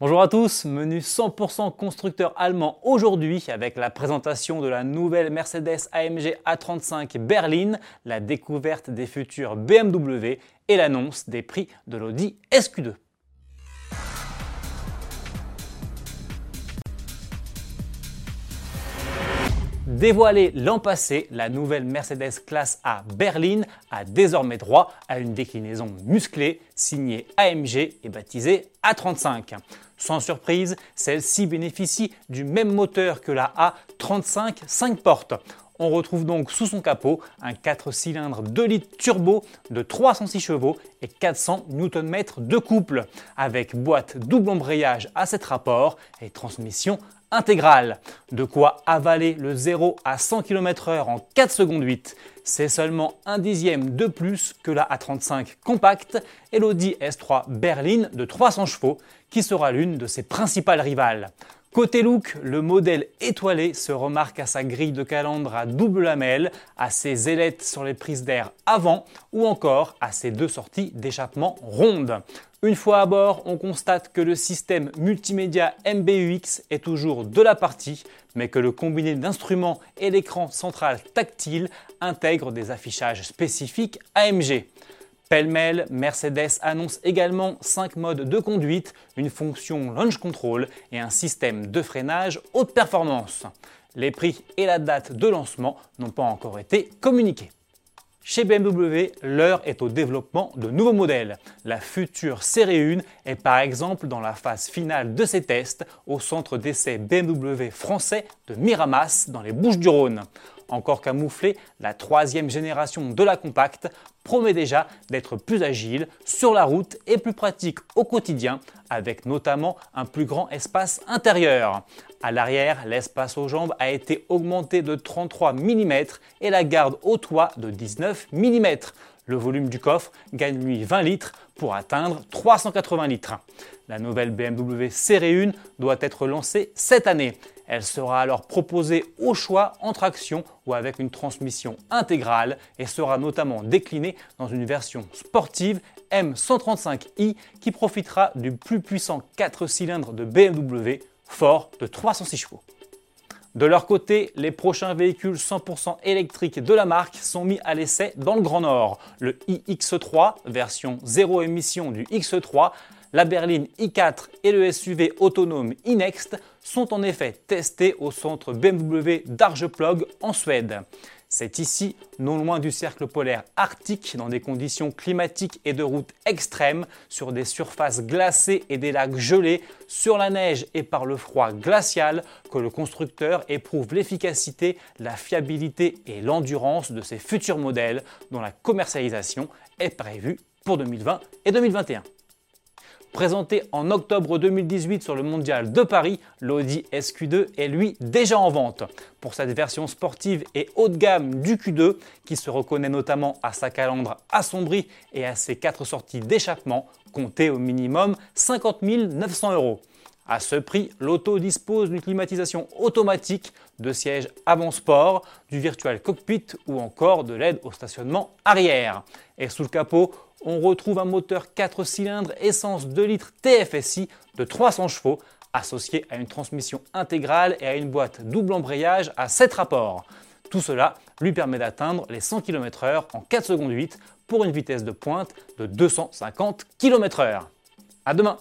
Bonjour à tous, menu 100% constructeur allemand aujourd'hui avec la présentation de la nouvelle Mercedes AMG A35 Berlin, la découverte des futurs BMW et l'annonce des prix de l'Audi SQ2. Dévoilée l'an passé, la nouvelle Mercedes classe A Berlin a désormais droit à une déclinaison musclée signée AMG et baptisée A35. Sans surprise, celle-ci bénéficie du même moteur que la A35 5 portes. On retrouve donc sous son capot un 4 cylindres 2 litres turbo de 306 chevaux et 400 Nm de couple, avec boîte double embrayage à 7 rapports et transmission intégrale. De quoi avaler le 0 à 100 km/h en 4 secondes 8. C'est seulement un dixième de plus que la A35 compacte et l'Audi S3 Berlin de 300 chevaux qui sera l'une de ses principales rivales. Côté look, le modèle étoilé se remarque à sa grille de calandre à double lamelle, à ses ailettes sur les prises d'air avant ou encore à ses deux sorties d'échappement rondes. Une fois à bord, on constate que le système multimédia MBUX est toujours de la partie, mais que le combiné d'instruments et l'écran central tactile intègre des affichages spécifiques AMG. Pêle-mêle, Mercedes annonce également 5 modes de conduite, une fonction launch control et un système de freinage haute performance. Les prix et la date de lancement n'ont pas encore été communiqués. Chez BMW, l'heure est au développement de nouveaux modèles. La future série 1 est par exemple dans la phase finale de ses tests au centre d'essai BMW français de Miramas dans les Bouches-du-Rhône. Encore camouflée, la troisième génération de la compacte promet déjà d'être plus agile sur la route et plus pratique au quotidien, avec notamment un plus grand espace intérieur. À l'arrière, l'espace aux jambes a été augmenté de 33 mm et la garde au toit de 19 mm. Le volume du coffre gagne lui 20 litres pour atteindre 380 litres. La nouvelle BMW Série 1 doit être lancée cette année. Elle sera alors proposée au choix en traction ou avec une transmission intégrale et sera notamment déclinée dans une version sportive M135i qui profitera du plus puissant 4 cylindres de BMW fort de 306 chevaux. De leur côté, les prochains véhicules 100% électriques de la marque sont mis à l'essai dans le Grand Nord. Le iX3, version zéro émission du X3, la berline i4 et le SUV autonome iNext sont en effet testés au centre BMW d'Arjeplog en Suède. C'est ici, non loin du cercle polaire arctique, dans des conditions climatiques et de route extrêmes, sur des surfaces glacées et des lacs gelés, sur la neige et par le froid glacial, que le constructeur éprouve l'efficacité, la fiabilité et l'endurance de ses futurs modèles, dont la commercialisation est prévue pour 2020 et 2021. Présenté en octobre 2018 sur le mondial de Paris, l'Audi SQ2 est lui déjà en vente. Pour cette version sportive et haut de gamme du Q2, qui se reconnaît notamment à sa calandre assombrie et à ses quatre sorties d'échappement, comptez au minimum 50 900 euros. À ce prix, l'auto dispose d'une climatisation automatique, de sièges avant sport, du virtual cockpit ou encore de l'aide au stationnement arrière. Et sous le capot, on retrouve un moteur 4 cylindres essence 2 litres TFSI de 300 chevaux associé à une transmission intégrale et à une boîte double embrayage à 7 rapports. Tout cela lui permet d'atteindre les 100 km/h en 4 secondes 8 pour une vitesse de pointe de 250 km/h. A demain